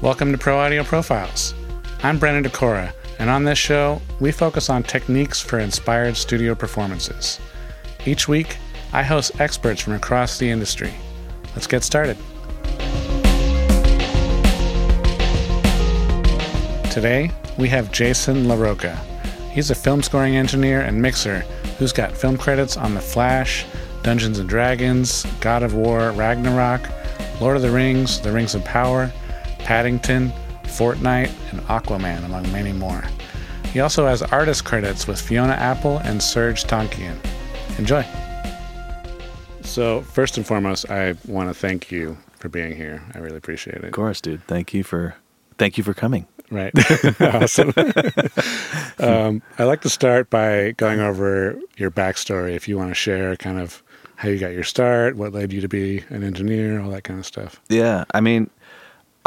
Welcome to Pro Audio Profiles. I'm Brendan Dekora, and on this show, we focus on techniques for inspired studio performances. Each week, I host experts from across the industry. Let's get started. Today, we have Jason LaRocca. He's a film scoring engineer and mixer who's got film credits on The Flash, Dungeons and Dragons, God of War, Ragnarok, Lord of the Rings, The Rings of Power, Paddington, Fortnite, and Aquaman, among many more. He also has artist credits with Fiona Apple and Serj Tankian. Enjoy. So, first and foremost, I want to thank you for being here. I really appreciate it. Of course, dude. Thank you for thank you for coming. Right. awesome. um, I like to start by going over your backstory. If you want to share kind of how you got your start, what led you to be an engineer, all that kind of stuff. Yeah, I mean,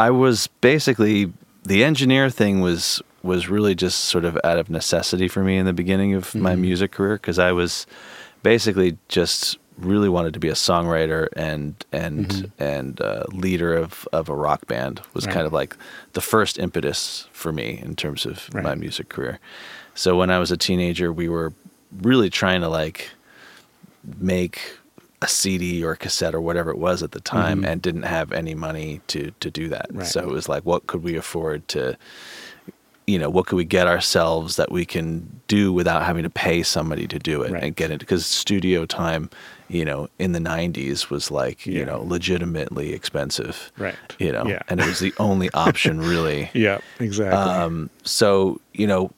I was basically the engineer thing was was really just sort of out of necessity for me in the beginning of mm-hmm. my music career because I was basically just really wanted to be a songwriter and and mm-hmm. and uh, leader of of a rock band was right. kind of like the first impetus for me in terms of right. my music career. So when I was a teenager, we were really trying to like make a CD or a cassette or whatever it was at the time mm-hmm. and didn't have any money to to do that. Right. So it was like what could we afford to you know, what could we get ourselves that we can do without having to pay somebody to do it and get it because studio time you know, in the 90s was like, yeah. you know, legitimately expensive. Right. You know, yeah. and it was the only option really. yeah, exactly. Um, so, you know,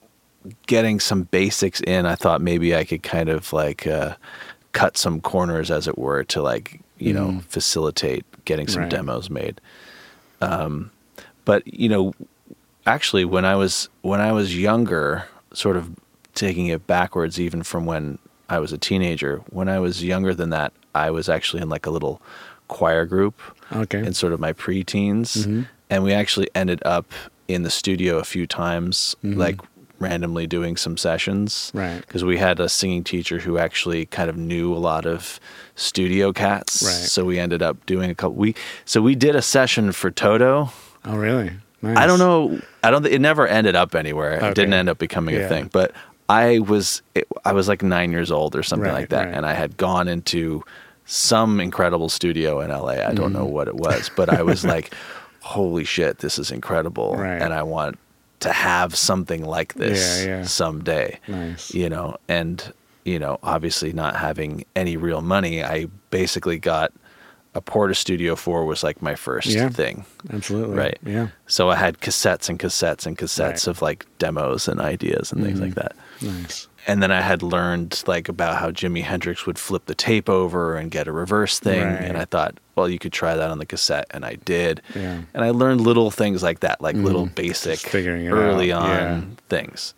getting some basics in, I thought maybe I could kind of like uh, cut some corners, as it were, to like, you mm. know, facilitate getting some right. demos made. Um, but, you know, actually when I was, when I was younger, sort of taking it backwards even from when I was a teenager. When I was younger than that, I was actually in like a little choir group okay. in sort of my preteens, mm-hmm. and we actually ended up in the studio a few times, mm-hmm. like randomly doing some sessions. Right. Because we had a singing teacher who actually kind of knew a lot of studio cats. Right. So we ended up doing a couple. We so we did a session for Toto. Oh, really? Nice. I don't know. I don't. It never ended up anywhere. Okay. It didn't end up becoming yeah. a thing. But I was it, I was like nine years old or something right, like that, right. and I had gone into some incredible studio in LA. I don't mm. know what it was, but I was like, "Holy shit, this is incredible!" Right. And I want to have something like this yeah, yeah. someday. Nice. You know, and you know, obviously not having any real money, I basically got a Portastudio 4 was like my first yeah, thing. Absolutely. Right. Yeah. So I had cassettes and cassettes and cassettes right. of like demos and ideas and things mm-hmm. like that. Nice. And then I had learned like about how Jimi Hendrix would flip the tape over and get a reverse thing. Right. And I thought, well, you could try that on the cassette. And I did. Yeah. And I learned little things like that, like mm. little basic figuring early out. on yeah. things.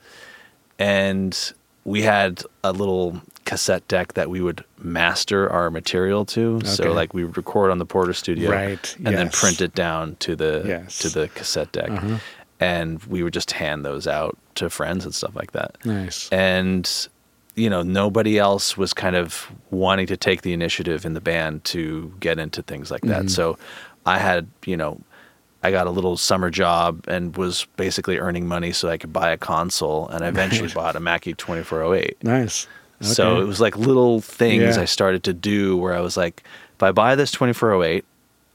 And we had a little cassette deck that we would master our material to. Okay. So like we would record on the Portastudio, right? And yes. then print it down to the yes. to the cassette deck, uh-huh. And we would just hand those out to friends and stuff like that. Nice. And you know nobody else was kind of wanting to take the initiative in the band to get into things like that. Mm-hmm. So I had you know. I got a little summer job and was basically earning money so I could buy a console, and I eventually bought a Mackie 2408. Nice. Okay. So it was like little things Yeah. I started to do where I was like, if I buy this 2408,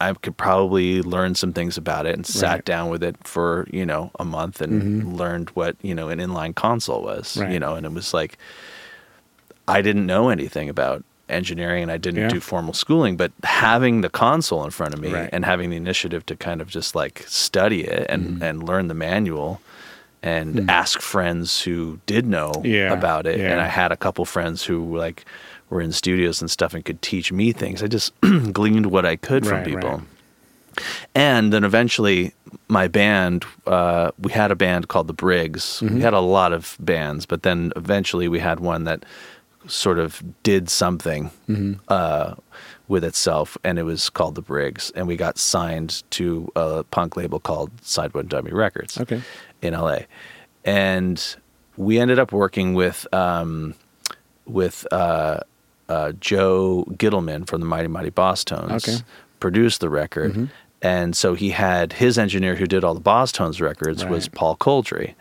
I could probably learn some things about it and sat Right. down with it for, you know, a month and Mhm. learned what, you know, an inline console was, Right. you know, and it was like, I didn't know anything about engineering and I didn't Yeah. do formal schooling, but having the console in front of me Right. and having the initiative to kind of just like study it and, Mhm. and learn the manual and Hmm. ask friends who did know Yeah, about it. yeah. And I had a couple friends who like were in studios and stuff and could teach me things. I just gleaned what I could from Right, people. right. And then eventually, my band, uh, we had a band called the Briggs. Mhm. We had a lot of bands, but then eventually we had one that sort of did something Mhm. uh, with itself, and it was called the Briggs. And we got signed to a punk label called Side One Dummy Records Okay. in LA, and we ended up working with um, with uh, uh, Joe Gittleman from the Mighty Mighty Bosstones. Okay. Produced the record, Mhm. and so he had his engineer who did all the Bosstones records was Paul Kolderie.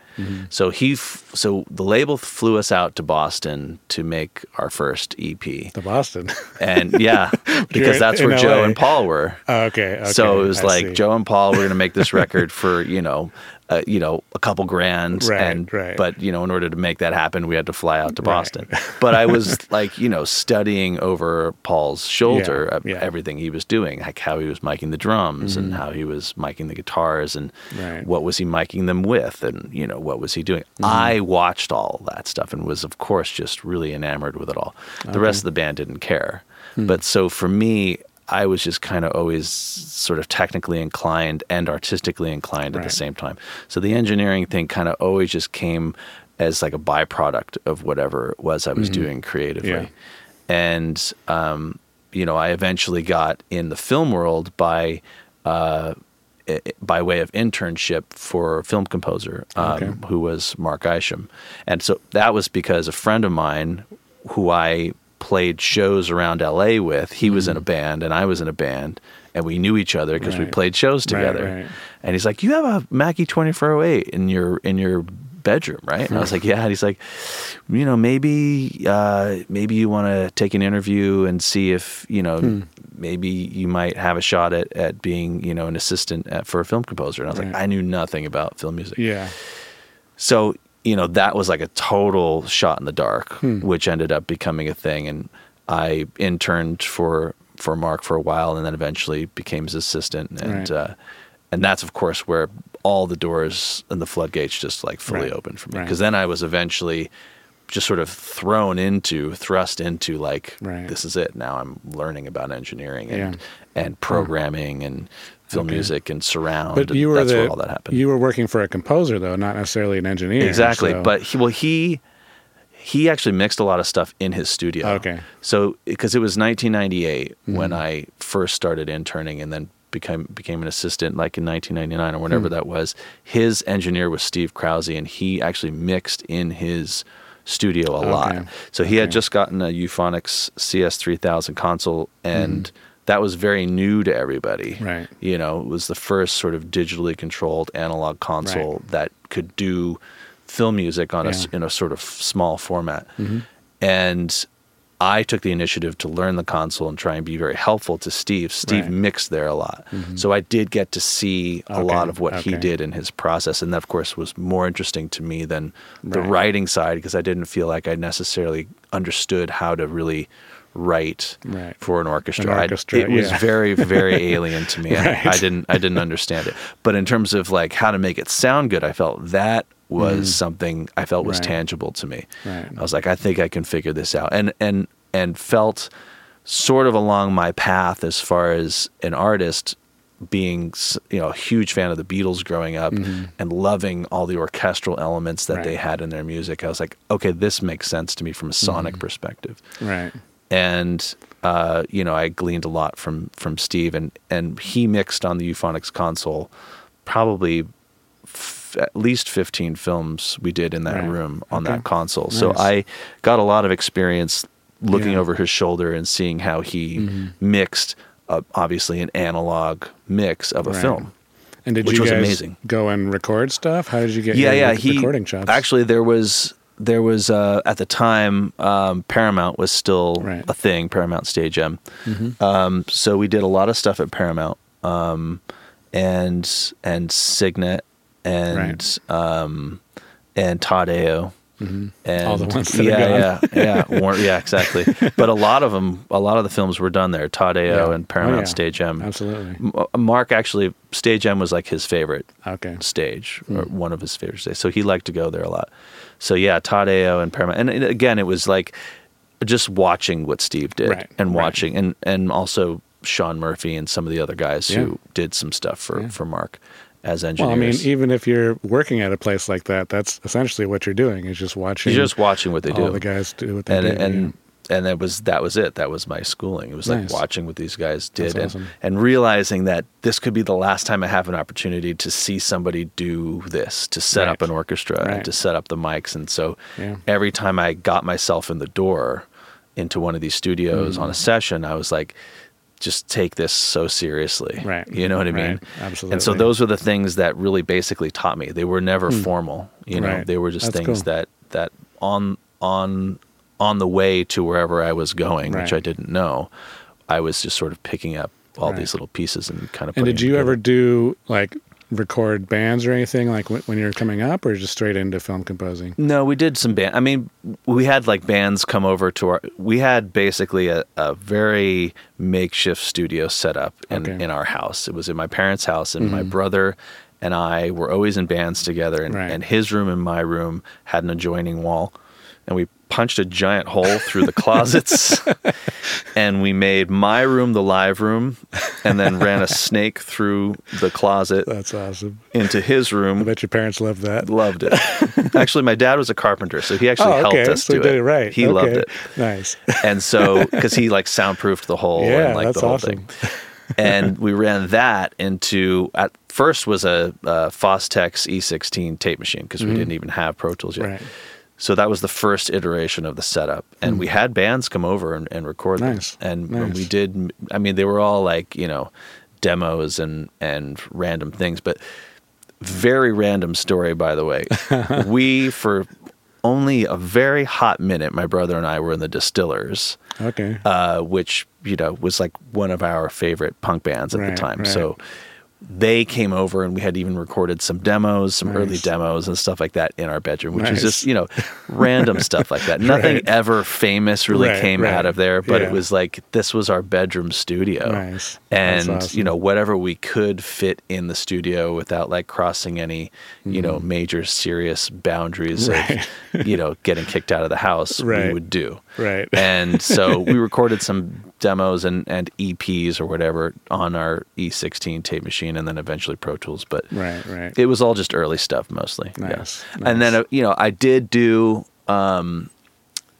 So he, f- so the label flew us out to Boston to make our first EP, The Boston. and yeah, because that's where Joe and Paul were. Oh, okay, okay. so it was I like see. Joe and Paul were going to make this record for you know, uh, you know, a couple grand, Right, and right. but you know, in order to make that happen, we had to fly out to Right. Boston. but I was like, you know, studying over Paul's shoulder Yeah, uh, yeah. everything he was doing, like how he was miking the drums and how he was miking the guitars and Mm-hmm. Right. what was he miking them with, and you know, what was he doing. Mm-hmm. I watched all that stuff and was, of course, just really enamored with it all. The rest of the band didn't care, Hmm. but so for me. I was just kind of always sort of technically inclined and artistically inclined at the same time. So the engineering thing kind of always just came as like a byproduct of whatever it was I was doing creatively. Mm-hmm. Yeah. And um, you know, I eventually got in the film world by uh, by way of internship for a film composer um, Okay. who was Mark Isham. And so that was because a friend of mine who I played shows around LA with, he was in a band and I was in a band and we knew each other because we Mm-hmm. Played shows together. right. And he's like, "You have a Mackie 2408 in your in your bedroom, right?" And I was like, "Yeah." And he's like, "You know, maybe uh, maybe you want to take an interview and see if you know Hmm. maybe you might have a shot at at being you know an assistant at, for a film composer." And I was like, "I knew nothing about film music." Yeah. So, you know, that was like a total shot in the dark, Hmm. which ended up becoming a thing. And I interned for for Mark for a while, and then eventually became his assistant. And Right. uh, and that's of course where all the doors and the floodgates just like fully Right. opened for me. Right. Because then I was eventually just sort of thrown into, thrust into like, Right. this is it. Now I'm learning about engineering and Yeah. and programming and film Okay. music and surround. But you were that's the where all that happened. you were working for a composer though, not necessarily an engineer. Exactly. so- But he, well, he he actually mixed a lot of stuff in his studio. Okay. So because it was 1998 when Mm-hmm. I first started interning, and then became became an assistant like in 1999 or whenever Hmm. that was. His engineer was Steve Krause, and he actually mixed in his studio a lot. So he had just gotten a Euphonix CS3000 console, and that was very new to everybody. Mm-hmm. Right. You know, it was the first sort of digitally controlled analog console Right. that could do film music on a Yeah. in a sort of small format. Mhm. And I took the initiative to learn the console and try and be very helpful to Steve. Steve Right. mixed there a lot. So I did get to see a Okay, lot of what he did in his process. And that, of course, was more interesting to me than the writing side because I didn't feel like I necessarily understood how to really write Right. for an orchestra. An I- orchestra, it was very, very alien to me. I- I, didn't, I didn't understand it. But in terms of like how to make it sound good, I felt that was something I felt was Mm. Right. tangible to me. Right. I was like, I think I can figure this out, and and and felt sort of along my path as far as an artist being you know a huge fan of the Beatles growing up and loving all the orchestral elements that they Mm-hmm. Had in their music. I was like, okay, this makes sense to me from a sonic Mm-hmm. perspective Right. And uh, you know I gleaned a lot from from Steve, and and he mixed on the Euphonix console, probably f- at least fifteen films we did in that Right. room on Okay. that console. So I got a lot of experience looking Yeah. over his shoulder and seeing how he Mhm. mixed, uh, obviously an analog mix of a Right. film. And did Which you was guys amazing. go and record stuff? How did you get yeah, yeah. He recording chops? actually there was there was uh, at the time um, Paramount was still Right. a thing. Paramount Stage M. Mhm. Um, so we did a lot of stuff at Paramount, um, and and Signet and um, and Todd-AO. Mhm. And All the ones that yeah, yeah, yeah, War- yeah, exactly. But a lot of them, a lot of the films were done there. Todd-AO Yeah. and Paramount Oh, yeah. Stage M. Absolutely. M- uh, Mark actually, Stage M was like his favorite Okay. stage Hmm. or one of his favorite stages. So he liked to go there a lot. So yeah, Todd-AO and Paramount, and, again, it was like just watching what Steve did Right, and right. watching, and and also Shawn Murphy and some of the other guys Yeah. who did some stuff for Yeah. for Mark as engineers. Well. I mean, even if you're working at a place like that, that's essentially what you're doing is just watching You're just watching what they all do, the guys do what they and do. and and that was that was it. That was my schooling. It was like watching what these guys did, and awesome. and realizing that this could be the last time I have an opportunity to see somebody do this, to set up an orchestra, Right. and to set up the mics. And so Yeah. every time I got myself in the door into one of these studios Mm. on a session, I was like, just take this so seriously. Right. You know what I mean? Right. Absolutely. And so those were the things that really basically taught me. They were never formal. You know. Right. they were just That's things cool. that that on on on the way to wherever I was going, which I didn't know, I was just sort of picking up all Right. these little pieces and kind of. And did you ever do like record bands or anything like when, when you were coming up, or just straight into film composing? No, we did some band. I mean, we had like bands come over to our. We had basically a, a very makeshift studio set up in, Okay. in our house. It was in my parents' house, and my Mhm. brother and I were always in bands together. And, Right. and his room and my room had an adjoining wall, and we punched a giant hole through the closets, and we made my room the live room, and then ran a snake through the closet That's awesome. into his room. I bet your parents loved that. Loved it. Actually, my dad was a carpenter, so he actually oh, helped okay. us so do it. it right. He Okay. loved it, Nice. and so because he like soundproofed the whole Yeah, and like the whole awesome. thing. And we ran that into at first was a, a Fostex E16 tape machine because we didn't even have Pro Tools yet. Mm-hmm. Right. So that was the first iteration of the setup, and we had bands come over and, and record Hmm. Nice. them. And when we did, I mean, they were all like you know demos and and random things, but very random story by the way. we for only a very hot minute, my brother and I were in the Distillers, Okay. uh, which you know was like one of our favorite punk bands at Right, the time. right. So they came over and we had even recorded some demos, some early demos and stuff like that in our bedroom, which Nice. is just you know random stuff like that. Nothing Right. ever famous really Right, came right. out of there, but Yeah. it was like this was our bedroom studio Nice. And awesome. you know whatever we could fit in the studio without like crossing any you know mm. major serious boundaries of you know getting kicked out of the house we would do Right. and so we recorded some demos and, and eps or whatever on our e16 tape machine and then eventually pro tools but right. Right. it was all just early stuff mostly yeah. Nice, and then uh, you know i did do um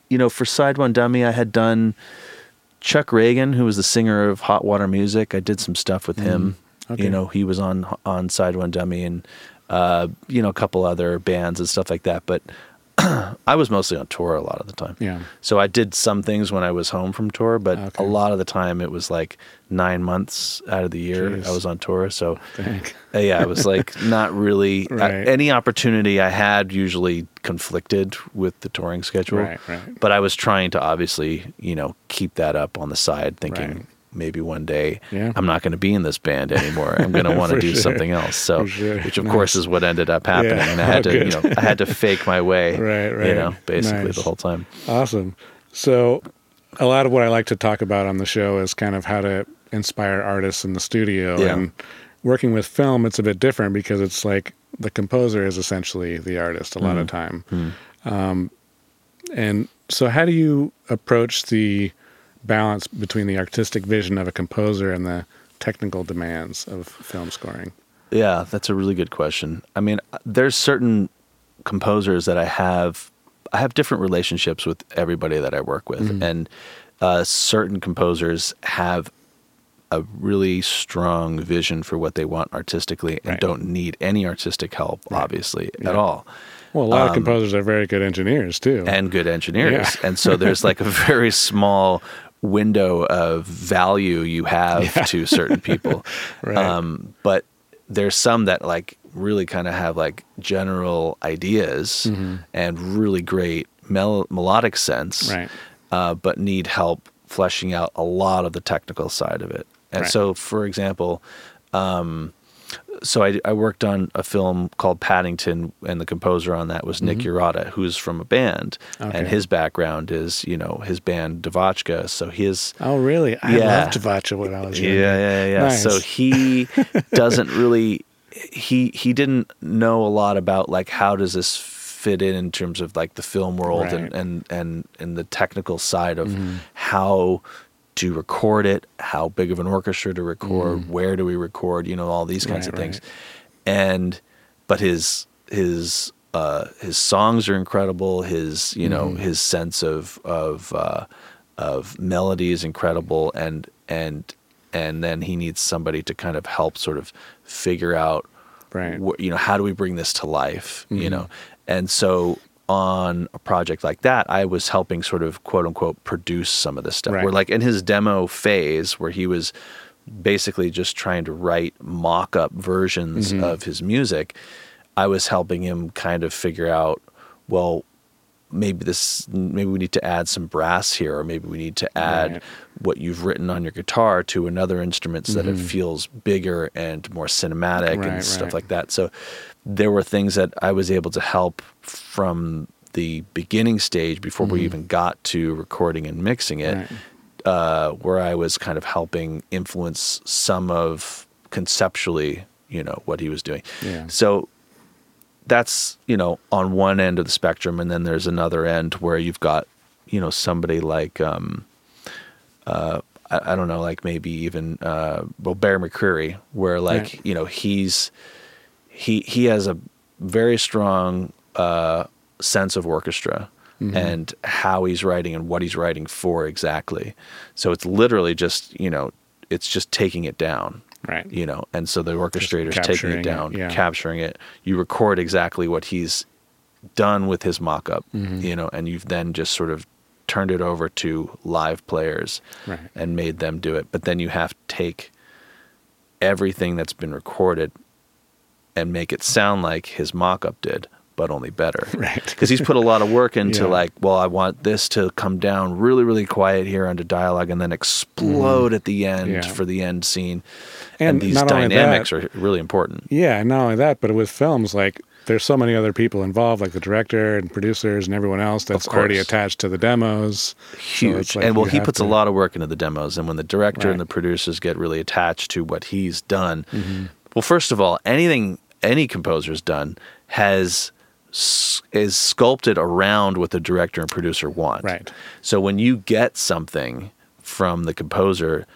you know for side one dummy i had done chuck ragan who was the singer of hot water music i did some stuff with him Mm, okay. you know he was on on side one dummy and uh you know a couple other bands and stuff like that but i was mostly on tour a lot of the time yeah. so I did some things when I was home from tour, but Okay. a lot of the time it was like nine months out of the year Jeez. I was on tour. So uh, yeah, it was like not really uh, Right. any opportunity I had usually conflicted with the touring schedule. Right. Right. But I was trying to obviously, you know, keep that up on the side, thinking. Maybe one day Yeah. I'm not going to be in this band anymore. I'm going to want to do sure. something else. So, sure. which of Nice. course is what ended up happening, Yeah. and I had Oh, to, you know, I had to fake my way, Right, right. you know, basically Nice. the whole time. Awesome. So, a lot of what I like to talk about on the show is kind of how to inspire artists in the studio. Yeah. And working with film, it's a bit different because it's like the composer is essentially the artist a lot of time. Um, and so, how do you approach the balance between the artistic vision of a composer and the technical demands of film scoring? Yeah, that's a really good question. I mean, there's certain composers that I have I have different relationships with everybody that I work with, Mm-hmm. and uh, certain composers have a really strong vision for what they want artistically and Right. don't need any artistic help, obviously, Yeah. at all. Well, a lot of Um, composers are very good engineers too. And good engineers. Yeah. and so there's like a very small window of value you have Yeah. to certain people. Right. Um, but there's some that like really kind of have like general ideas Mm-hmm. and really great mel- melodic sense, Right. uh, but need help fleshing out a lot of the technical side of it. And Right. so, for example, um, so I, I worked on a film called Paddington, and the composer on that was Nick Urata, who's from a band, Mm-hmm. Okay. and his background is you know his band DeVotchKa. So his oh, really? I Yeah. loved Vacha when I was yeah, younger. yeah, yeah. Nice. So he doesn't really he he didn't know a lot about like how does this fit in in terms of like the film world Right. and and and and the technical side of Mm-hmm. how to record it, how big of an orchestra to record, where do we record, you know, all these kinds Mm. Right, of things. right. And but his his uh his songs are incredible, his you know, Mm-hmm. his sense of of uh of melody is incredible and and and then he needs somebody to kind of help sort of figure out Right. wh- you know how do we bring this to life you Mhm. know and so on a project like that, I was helping sort of quote unquote produce some of this stuff. Right. Where like in his demo phase, where he was basically just trying to write mock up versions Mm-hmm. of his music, I was helping him kind of figure out, well, maybe this maybe we need to add some brass here or maybe we need to add Right. what you've written on your guitar to another instrument so that it feels bigger and more cinematic Mm-hmm. Right, and stuff like that so there were things that I was able to help from the beginning stage before we even got to recording and mixing it Mm-hmm. Right. uh, where I was kind of helping influence some of conceptually, you know, what he was doing. Yeah. So that's, you know, on one end of the spectrum. And then there's another end where you've got, you know, somebody like, um, uh, I, I don't know, like maybe even, uh, well, Bear McCreary, where like, Right. you know, he's, he, he has a very strong, uh, sense of orchestra and how he's writing and what he's writing for exactly. So it's literally just, you know, it's just taking it down. Right. You know, and so the orchestrator's taking capturing it it, down, yeah. capturing it. You record exactly what he's done with his mock up, Mm-hmm. you know, and you've then just sort of turned it over to live players Right. and made them do it. But then you have to take everything that's been recorded and make it sound like his mock up did, but only better. Right. Because he's put a lot of work into Yeah. like, well, I want this to come down really, really quiet here under dialogue and then explode at the end. Yeah. for the end scene. And And, these dynamics that- are really important. Yeah, and not only that, but with films, like there's so many other people involved, like the director and producers and everyone else that's already attached to the demos. Huge. it's like and well, he puts to- a lot of work into the demos. And when the director Right. and the producers get really attached to what he's done, Mm-hmm. well, first of all, anything any composer's done has is sculpted around what the director and producer want. Right. So when you get something from the composer,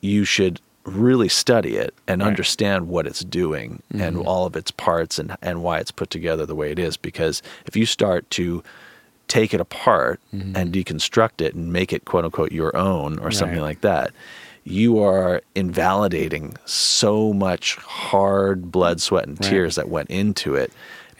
you should really study it and Right. understand what it's doing and mm-hmm. all of its parts and, and why it's put together the way it is. Because if you start to take it apart mm-hmm. and deconstruct it and make it quote unquote your own or something Right. like that, you are invalidating so much hard blood, sweat, and Right. tears that went into it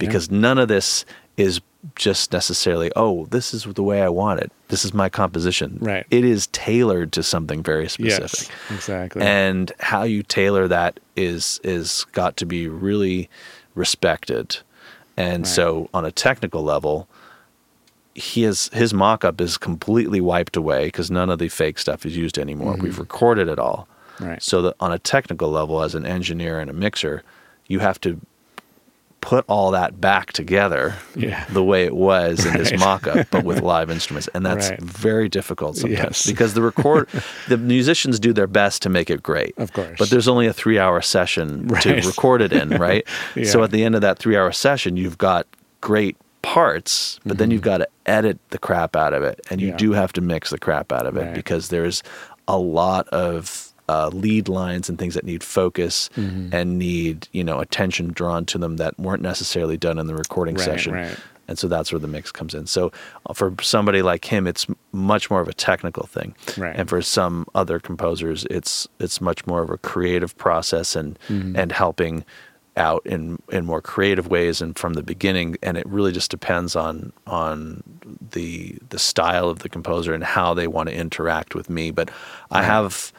because none of this is just necessarily, oh, this is the way I want it. This is my composition. Right. It is tailored to something very specific. Yes, exactly. And how you tailor that is is got to be really respected. And Right. so on a technical level, his his mock-up is completely wiped away because none of the fake stuff is used anymore. We've recorded it all. Mm-hmm. So that on a technical level, as an engineer and a mixer, you have to put all that back together Yeah. the way it was in this Right. mock-up, but with live instruments, and that's Right. very difficult sometimes Yes. because the record, the musicians do their best to make it great, Of course. but there's only a three-hour session to record it in, right? So at the end of that three-hour session, you've got great parts, but then you've got to edit the crap out of it, and you Mm-hmm. Yeah. do have to mix the crap out of it Right. because there's a lot of uh, lead lines and things that need focus Mm-hmm. and need you know attention drawn to them that weren't necessarily done in the recording Right, session. right. And so that's where the mix comes in. So uh, for somebody like him, it's much more of a technical thing, Right. and for some other composers, it's it's much more of a creative process and Mm-hmm. and helping out in in more creative ways and from the beginning. And it really just depends on on the the style of the composer and how they want to interact with me. But I have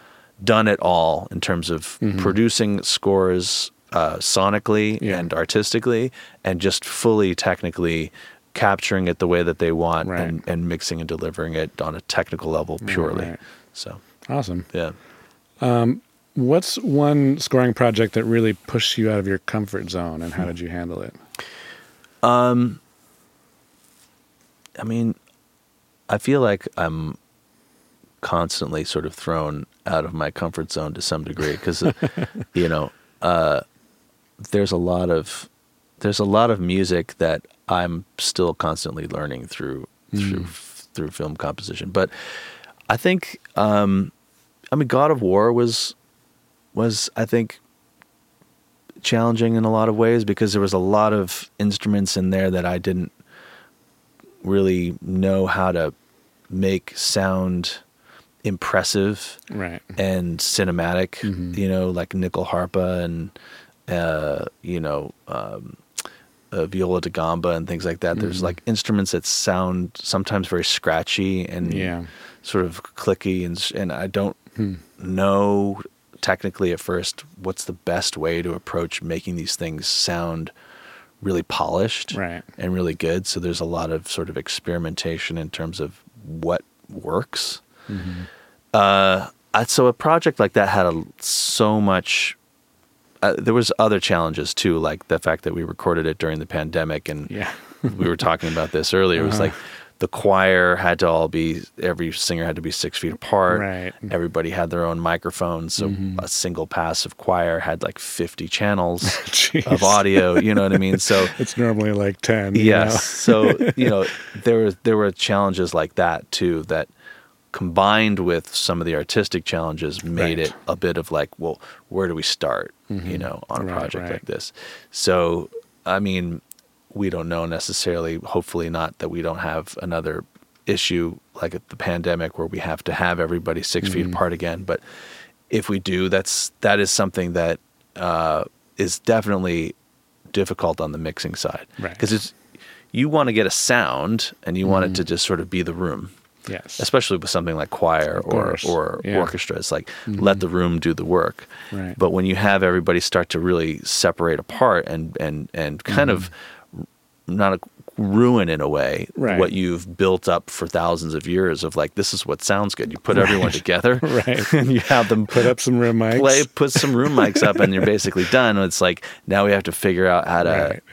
done it all in terms of producing scores uh, sonically Yeah. and artistically, and just fully technically capturing it the way that they want Right. and, and mixing and delivering it on a technical level purely. right. So awesome. yeah. What's one scoring project that really pushed you out of your comfort zone, and how did you handle it? Um, I mean, I feel like I'm constantly sort of thrown out of my comfort zone to some degree because, you know, uh, there's a lot of there's a lot of music that I'm still constantly learning through through through film composition. But I think, um, I mean, God of War was was I think challenging in a lot of ways because there was a lot of instruments in there that I didn't really know how to make sound impressive Right. and cinematic, you know, like nyckelharpa and uh, you know, um, uh, viola da gamba and things like that. There's like instruments that sound sometimes very scratchy and Yeah. sort of clicky, and and I don't know technically at first what's the best way to approach making these things sound really polished Right. and really good. So there's a lot of sort of experimentation in terms of what works. Uh, so a project like that had a, so much. Uh, there was other challenges too, like the fact that we recorded it during the pandemic, and Yeah. we were talking about this earlier. It was Uh-huh. like the choir had to all be every singer had to be six feet apart. Right. Mm-hmm. Everybody had their own microphones, so a single passive choir had like fifty channels of audio. You know what I mean? So It's normally like 10. you yes, know? so you know there were there were challenges like that too that combined with some of the artistic challenges made Right. it a bit of like, well, where do we start? You know, on a Right, project right. like this. So I mean, we don't know necessarily. Hopefully, not that we don't have another issue like the pandemic where we have to have everybody 6 feet Mm-hmm. apart again. But if we do, that's that is something that uh, is definitely difficult on the mixing side Right. because it's you want to get a sound and you want it to just sort of be the room Yes. especially with something like choir or or Yeah. orchestra it's like mm-hmm. let the room do the work Right. but when you have everybody start to really separate apart and and and kind of mm-hmm. not a, ruin in a way Right. what you've built up for thousands of years of like this is what sounds good you put everyone Right. together Right. and you have them Put up some room mics. play put some room mics up and you're basically done it's like now we have to figure out how to Right.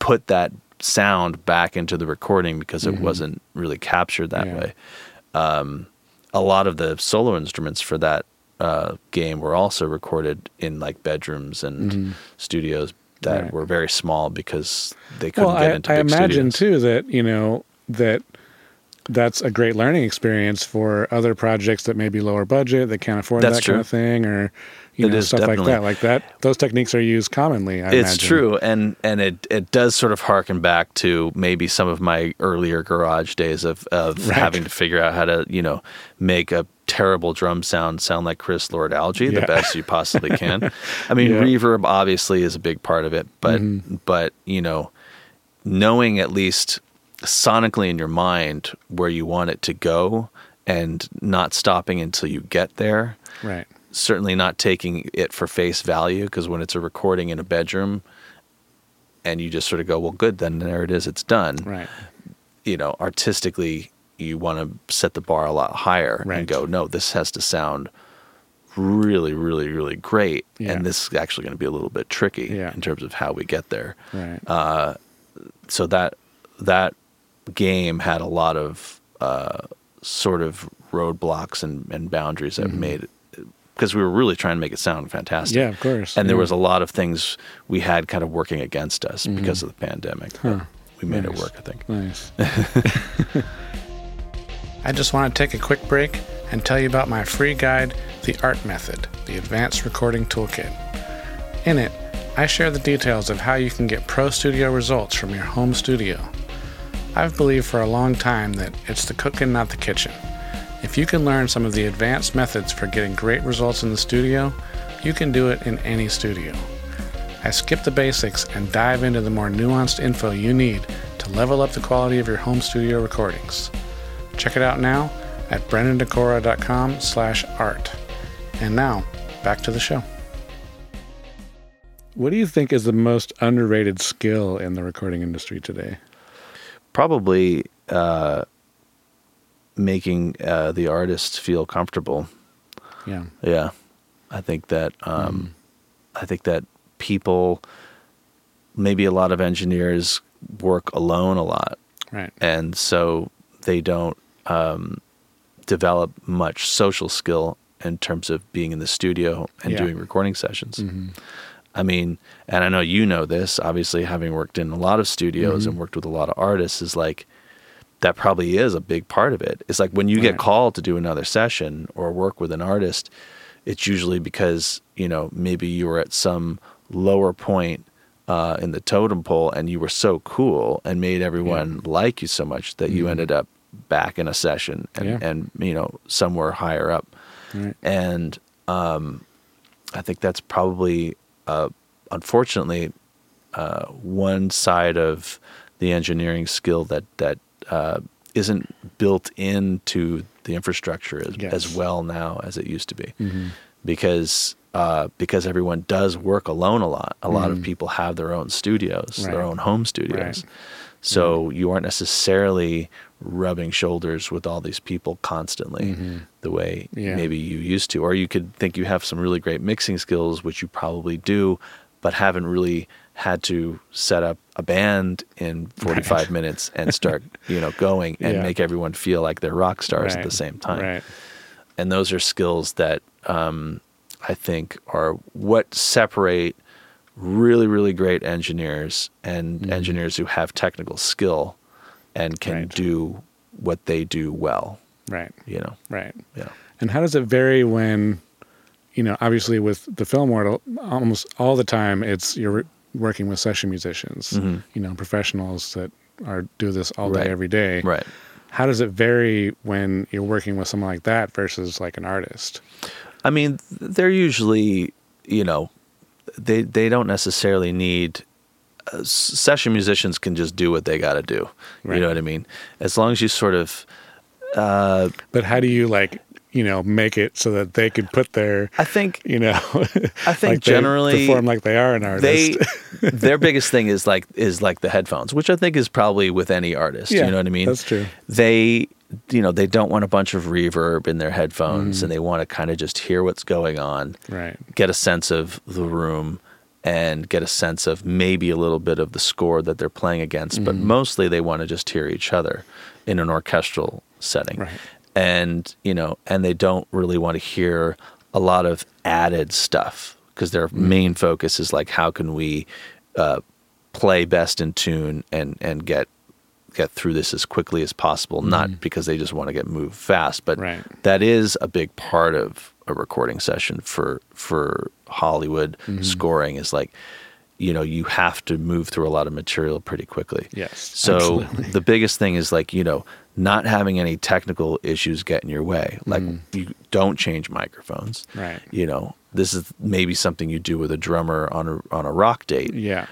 put that sound back into the recording because it wasn't really captured that Mm-hmm. Yeah. way um, a lot of the solo instruments for that uh, game were also recorded in like bedrooms and studios that Mm-hmm. Right. were very small because they couldn't well, get I, into I imagine studios. too that you know that that's a great learning experience for other projects that may be lower budget that can't afford That's that true. kind of thing, or you It know is stuff definitely. like that. Like that, those techniques are used commonly. I it's imagine. true and and it it does sort of harken back to maybe some of my earlier garage days of of Right. having to figure out how to you know make a terrible drum sound sound like Chris Lord-Alge Yeah. the best you possibly can. I mean Yeah. reverb obviously is a big part of it but Mm-hmm. but you know knowing at least sonically in your mind where you want it to go and not stopping until you get there Right. Certainly not taking it for face value because when it's a recording in a bedroom and you just sort of go well good then there it is it's done Right. you know artistically you want to set the bar a lot higher Right. and go no this has to sound really really really great Yeah. and this is actually going to be a little bit tricky Yeah. in terms of how we get there Right. so that that game had a lot of uh, sort of roadblocks and, and boundaries that made it because we were really trying to make it sound fantastic. Mm-hmm. Yeah, of course. And there was a lot of things we had kind of working against us because of the pandemic. Mm-hmm. Huh. We made Nice. it work, I think. Nice. I just want to take a quick break and tell you about my free guide, The Art Method, the Advanced Recording Toolkit. In it, I share the details of how you can get pro studio results from your home studio. I've believed for a long time that it's the cooking, not the kitchen. If you can learn some of the advanced methods for getting great results in the studio, you can do it in any studio. I skip the basics and dive into the more nuanced info you need to level up the quality of your home studio recordings. Check it out now at brendandekora.com slash art. And now, back to the show. What do you think is the most underrated skill in the recording industry today? Probably uh, making uh, the artist feel comfortable. Yeah. Yeah, I think that um, I think that people, maybe a lot of engineers work alone a lot, Right. and so they don't um, develop much social skill in terms of being in the studio and Yeah. doing recording sessions. Mm-hmm. I mean, and I know you know this, obviously, having worked in a lot of studios Mm-hmm. and worked with a lot of artists, is like that probably is a big part of it. It's like when you get called to do another session or work with an artist, it's usually because, you know, maybe you were at some lower point uh, in the totem pole and you were so cool and made everyone like you so much that you ended up back in a session and, Mm-hmm. Yeah. and you know, somewhere higher up Right. and um, I think that's probably, uh, unfortunately, uh, one side of the engineering skill that that uh, isn't built into the infrastructure as, Yes. as well now as it used to be, Mm-hmm. because uh, because everyone does work alone a lot. A lot of people have their own studios, their Mm. Own home studios. Right. So you aren't necessarily rubbing shoulders with all these people constantly the way Mm-hmm. Yeah. maybe you used to. Or you could think you have some really great mixing skills, which you probably do, but haven't really had to set up a band in 45 Right. minutes and start, you know, going and Yeah. make everyone feel like they're rock stars at the same time Right. and those are skills that um, I think are what separate really, really great engineers and Mm-hmm. engineers who have technical skill and can Right. do what they do well. Right. You know, Right. yeah, And how does it vary when, you know, obviously with the film world, almost all the time it's you're working with session musicians, you know, professionals that are do this all day Mm-hmm. Right. every day. right. How does it vary when you're working with someone like that versus like an artist? I mean, they're usually, you know, they they don't necessarily need. Uh, session musicians can just do what they got to do. Right. You know what I mean? As long as you sort of uh, But how do you like, you know, make it so that they could put their, I think you know, I think like generally perform like they are an artist. they their biggest thing is like is like the headphones, which I think is probably with any artist. Yeah, you know what I mean? that's true. They you know they don't want a bunch of reverb in their headphones, Mm-hmm. and they want to kind of just hear what's going on, right. get a sense of the room. And get a sense of maybe a little bit of the score that they're playing against, but Mm-hmm. mostly they want to just hear each other in an orchestral setting Right. And you know and they don't really want to hear a lot of added stuff because their Mm-hmm. main focus is like how can we uh, play best in tune and and get get through this as quickly as possible not because they just want to get moved fast but Mm-hmm. Right. that is a big part of a recording session for for Hollywood Mm-hmm. scoring is like you know you have to move through a lot of material pretty quickly Yes, so absolutely. the biggest thing is like you know not having any technical issues get in your way like you don't change microphones Mm. Right. you know this is maybe something you do with a drummer on a on a rock date Yeah.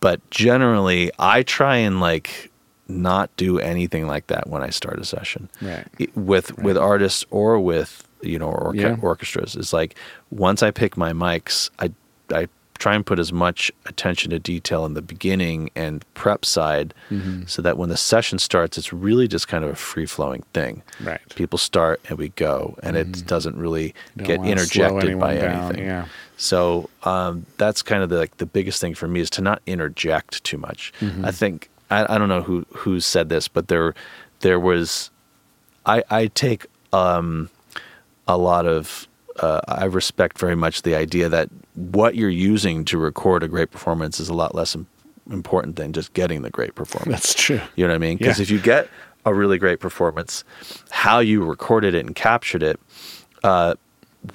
but generally i try and like not do anything like that when i start a session Right. it- with with artists or with you know orca- Yeah. orchestras it's like once i pick my mics i i try and put as much attention to detail in the beginning and prep side Mm-hmm. so that when the session starts it's really just kind of a free flowing thing Right. people start and we go and it doesn't really Mm-hmm. Get interjected by down, anything yeah. so um, that's kind of the, like the biggest thing for me is to not interject too much. Mm-hmm. I think I, I don't know who who said this, but there there was I I take um, a lot of uh, I respect very much the idea that what you're using to record a great performance is a lot less important than just getting the great performance. That's true. You know what I mean? Because Yeah. if you get a really great performance, how you recorded it and captured it uh,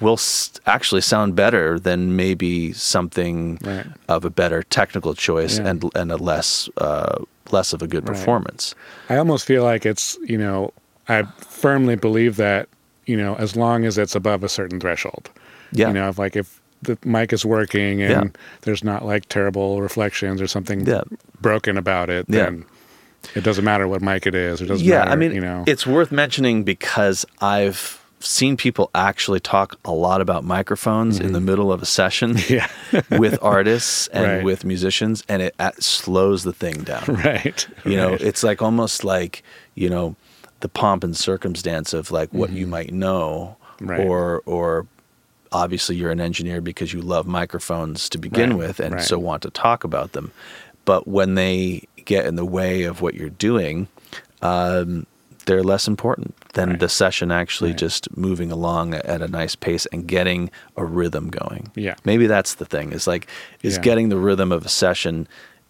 will s- actually sound better than maybe something Right. of a better technical choice Yeah. and and a less uh, less of a good Right. performance. I almost feel like it's, you know, I firmly believe that, you know, as long as it's above a certain threshold. Yeah. You know, if like if the mic is working and Yeah. there's not like terrible reflections or something Yeah. broken about it, Yeah. then it doesn't matter what mic it is. It doesn't yeah, matter, I mean, you know. it's worth mentioning because I've seen people actually talk a lot about microphones in the middle of a session Mm-hmm. yeah. with artists and Right. with musicians, and it uh, slows the thing down. right. You know, it's like almost like, you know, the pomp and circumstance of like what you might know Mm-hmm. Right. or or obviously you're an engineer because you love microphones to begin Right, with and right. so want to talk about them. But when they get in the way of what you're doing, um, they're less important than the session actually just moving along at a nice pace and getting a rhythm going. Yeah. Maybe that's the thing. Is like is Yeah. getting the rhythm of a session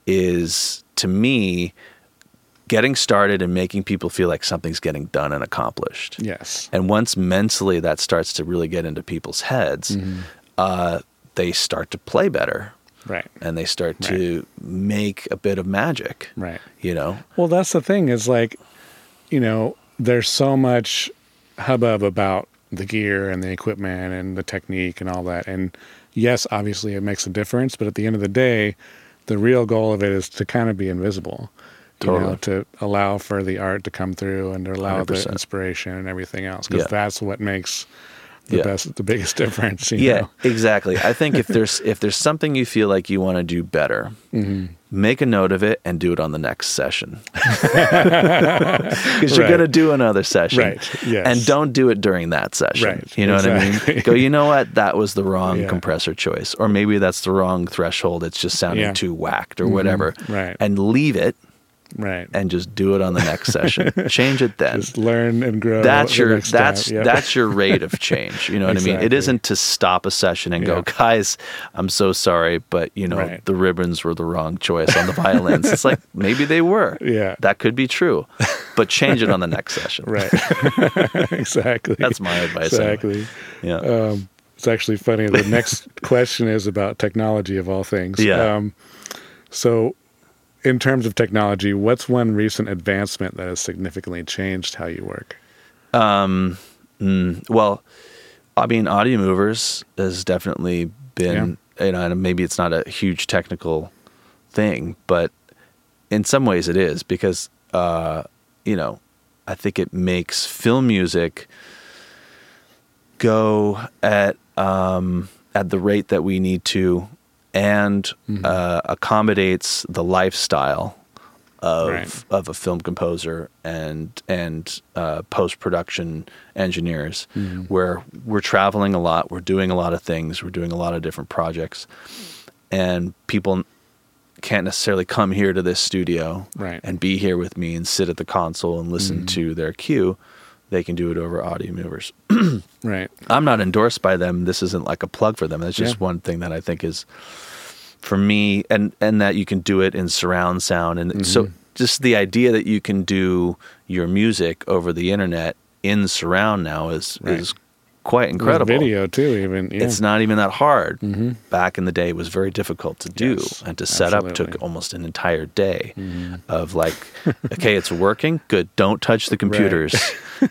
is to me getting started and making people feel like something's getting done and accomplished. yes. And once mentally that starts to really get into people's heads, Mm-hmm. uh, they start to play better Right. and they start to make a bit of magic. Right. You know? Well, that's the thing is like, you know, there's so much hubbub about the gear and the equipment and the technique and all that. And yes, obviously it makes a difference, but at the end of the day, the real goal of it is to kind of be invisible. You know, to allow for the art to come through and to allow the 100%. inspiration and everything else, because Yeah. that's what makes the Yeah. best, the biggest difference. You yeah, know? exactly. I think if there's if there's something you feel like you want to do better, Mm-hmm. make a note of it and do it on the next session. Because you're going to do another session. Right, yes. And don't do it during that session. Right, You know what I mean? Go, you know what? That was the wrong Yeah. compressor choice. Or maybe that's the wrong threshold. It's just sounding Yeah. Mm-hmm. too whacked or whatever. Right. And leave it Right. and just do it on the next session. Change it then. Just learn and grow. that's your that's Yep. that's your rate of change. You know what I mean? It Exactly. isn't to stop a session and Yeah. go, guys, I'm so sorry, but you know Right. the ribbons were the wrong choice on the violins. it's like maybe they were. Yeah. that could be true, but change it on the next session. right. exactly. That's my advice. anyway. Exactly. Yeah. Um, it's actually funny. The next question is about technology of all things. Yeah. Um, so, in terms of technology, what's one recent advancement that has significantly changed how you work? Well, I mean, Audiomovers has definitely been, you know, and maybe it's not a huge technical thing, but in some ways it is because, uh, you know, I think it makes film music go at um, at the rate that we need to, and uh, accommodates the lifestyle of Right. of a film composer and and uh, post production engineers, where we're traveling a lot, we're doing a lot of things, we're doing a lot of different projects, and people can't necessarily come here to this studio Right. and be here with me and sit at the console and listen to their cue. They can do it over Audiomovers. Right. I'm not endorsed by them. This isn't like a plug for them. It's just Yeah. one thing that I think is for me and and that you can do it in surround sound and so Mm-hmm. just the idea that you can do your music over the internet in surround now is Right. is quite incredible. video too, even. Yeah. It's not even that hard. Back in the day, it was very difficult to do Yes, and to set up took almost an entire day of like, okay, it's working, good. Don't touch the computers.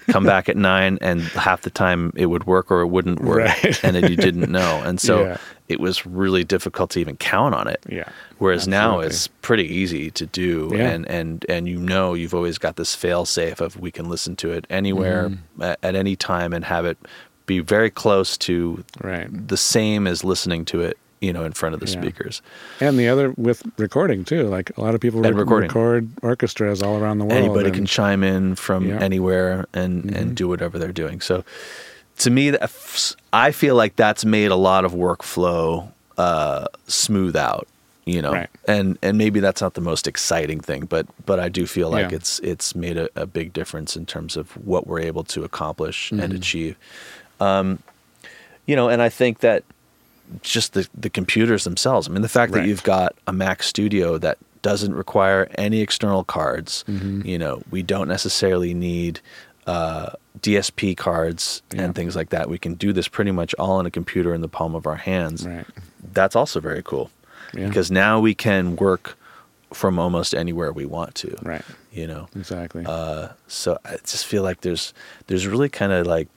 Come back at nine, and half the time it would work or it wouldn't work, Right. and then you didn't know, and so Yeah. it was really difficult to even count on it. Yeah, Whereas now it's pretty easy to do, Yeah. and and and you know you've always got this fail safe of we can listen to it anywhere Mm-hmm. at, at any time and have it be very close to Right. the same as listening to it, you know, in front of the Yeah. speakers. And the other with recording too. Like a lot of people rec- recording. record orchestras all around the world. Anybody and- can chime in from Yeah. Mm-hmm. anywhere and and do whatever they're doing. So to me, that I feel like that's made a lot of workflow uh, smooth out. You know, Right. and and maybe that's not the most exciting thing, but but I do feel like Yeah. it's it's made a, a big difference in terms of what we're able to accomplish Mm-hmm. and achieve. Um, you know, and I think that just the the computers themselves. I mean, the fact that you've got a Mac Studio that doesn't require any external cards. Mm-hmm. You know, we don't necessarily need uh, DSP cards Yeah. and things like that. We can do this pretty much all on a computer in the palm of our hands. Right. That's also very cool Yeah. because now we can work from almost anywhere we want to. Right. You know, Exactly. uh, so I just feel like there's there's really kind of like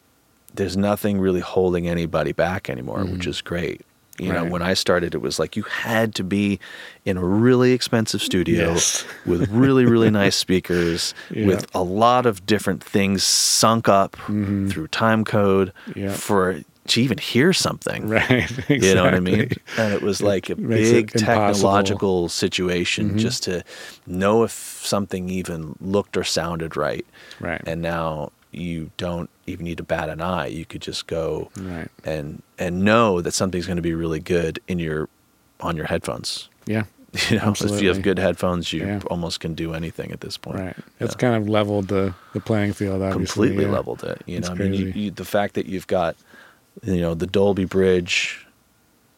there's nothing really holding anybody back anymore, which is great. You know, Mm-hmm. When I started, it was like you had to be in a really expensive studio Yes. with really, really nice speakers, Yeah. with a lot of different things sunk up through time code Mm-hmm. Yeah. for to even hear something. right. Exactly. You know what I mean? And it was like a big. Mm-hmm. technological situation just to know if something even looked or sounded right. Right. And now you don't even need to bat an eye. You could just go Right. and and know that something's going to be really good in your on your headphones. Yeah. You know, if you have good headphones, you Yeah. almost can do anything at this point. Right. It's Yeah. kind of leveled the, the playing field, obviously. completely yeah. leveled it. You It's know, I mean, you, you, the fact that you've got, you know, the Dolby Bridge,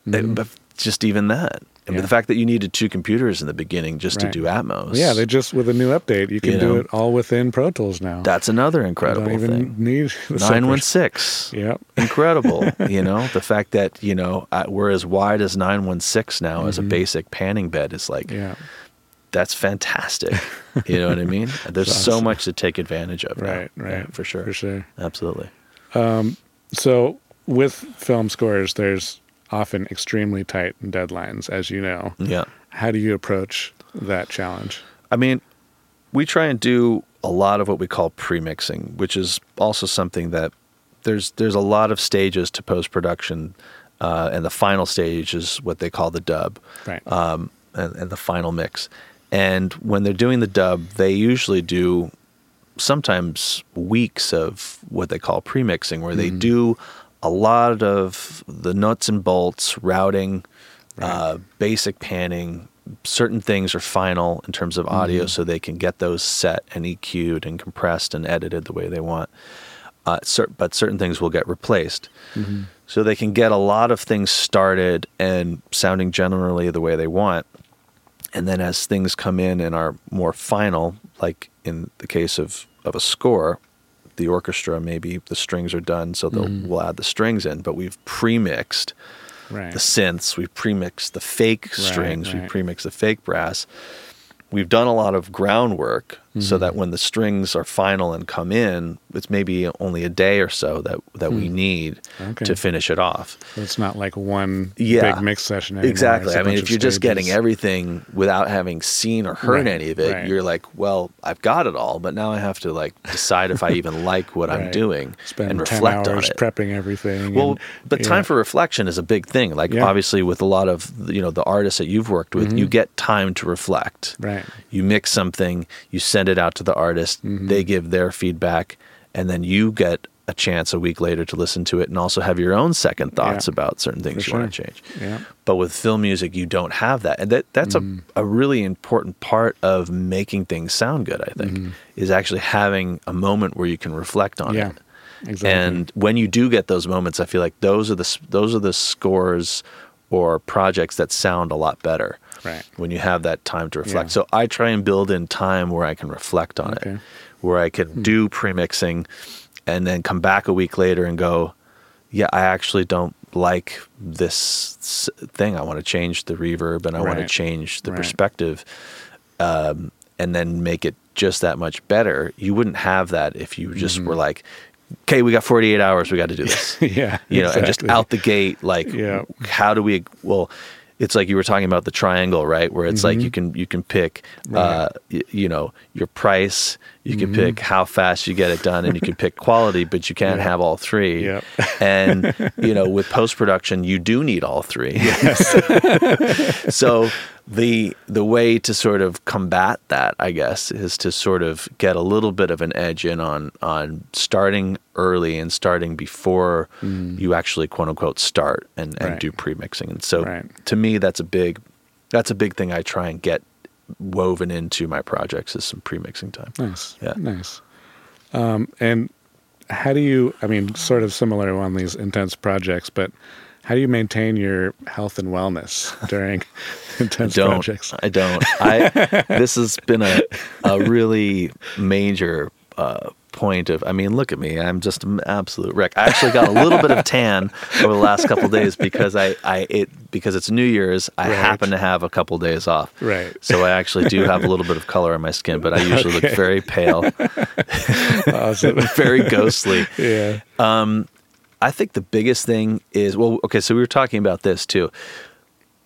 it- Mhm. but just even that. I mean, Yeah. the fact that you needed two computers in the beginning just Right. to do Atmos. Yeah, they just with a new update, you can You do it all within Pro Tools now. that's another You incredible don't even thing. need Nine one six. Yep. Incredible, you know the fact that you know we're as wide as nine one six now as a Mhm. basic panning bed is like Yeah. that's fantastic. you know what I mean? There's It's so much to take advantage of. now. Right. Right. Yeah, for sure. For sure. Absolutely. So with film scores, there's often extremely tight deadlines, as you know. Yeah. How do you approach that challenge? I mean, we try and do a lot of what we call pre-mixing, which is also something that there's there's a lot of stages to post production, uh, and the final stage is what they call the dub, Right. um, and, and the final mix. And when they're doing the dub, they usually do sometimes weeks of what they call pre-mixing, where they do a lot of the nuts and bolts, routing, uh, basic panning. Certain things are final in terms of audio, so they can get those set and EQ'd and compressed and edited the way they want. Uh, cer- but certain things will get replaced. So they can get a lot of things started and sounding generally the way they want. And then as things come in and are more final, like in the case of, of a score, the orchestra, maybe the strings are done, so they'll mm-hmm. we'll add the strings in, but we've pre-mixed right. the synths, we've pre-mixed the fake strings, right. we've pre-mixed the fake brass. We've done a lot of groundwork so that when the strings are final and come in, it's maybe only a day or so that that we need Okay. to finish it off. So it's not like one Yeah. big mix session anymore. Exactly. It's I mean, if you're just getting everything without having seen or heard Right, any of it, right. you're like, well, I've got it all, but now I have to like decide if I even like what I'm doing spend and 10 reflect on hours it. prepping everything. Well, and- but yeah. time for reflection is a big thing. Like Yeah. obviously with a lot of you know the artists that you've worked with, you get time to reflect. Mm-hmm. Right. You mix something, you send it out to the artist, Mm-hmm. they give their feedback, and then you get a chance a week later to listen to it and also have your own second thoughts Yeah. about certain things you want to change. Yeah. But with film music, you don't have that, and that that's Mm. a, a really important part of making things sound good. I think is actually having a moment where you can reflect on. Yeah. it. Exactly. And when you do get those moments, I feel like those are the those are the scores or projects that sound a lot better. Right. When you have that time to reflect. Yeah. So I try and build in time where I can reflect on Okay. Hmm. it, where I can do pre-mixing, and then come back a week later and go, yeah, I actually don't like this thing. I want to change the reverb and I want to change the Right. perspective um, and then make it just that much better. You wouldn't have that if you just Mm-hmm. were like, okay, we got 48 hours, we got to do this. yeah. you know, and just out the gate, like, Yeah. how do we, well, it's like you were talking about the triangle, right? Where it's like you can you can pick, uh, y- you know, your price. You can pick how fast you get it done, and you can pick quality, but you can't Yeah. have all three. Yep. And you know, with post production, you do need all three. so the the way to sort of combat that, I guess, is to sort of get a little bit of an edge in on on starting early and starting before you actually quote unquote start and, and Mm. Right. do pre mixing. And so Right. to me that's a big that's a big thing I try and get woven into my projects is some pre mixing time. Nice. Yeah. Nice. Um, and how do you, I mean, sort of similar on these intense projects, but how do you maintain your health and wellness during intense I don't projects? I don't. I this has been a a really major uh, point of. I mean, look at me. I'm just an absolute wreck. I actually got a little bit of tan over the last couple of days because I I it because it's New Year's. I Right. happen to have a couple days off. Right. So I actually do have a little bit of color on my skin, but I usually Okay. look very pale, Awesome. very ghostly. yeah. I think the biggest thing is well, okay, so we were talking about this too.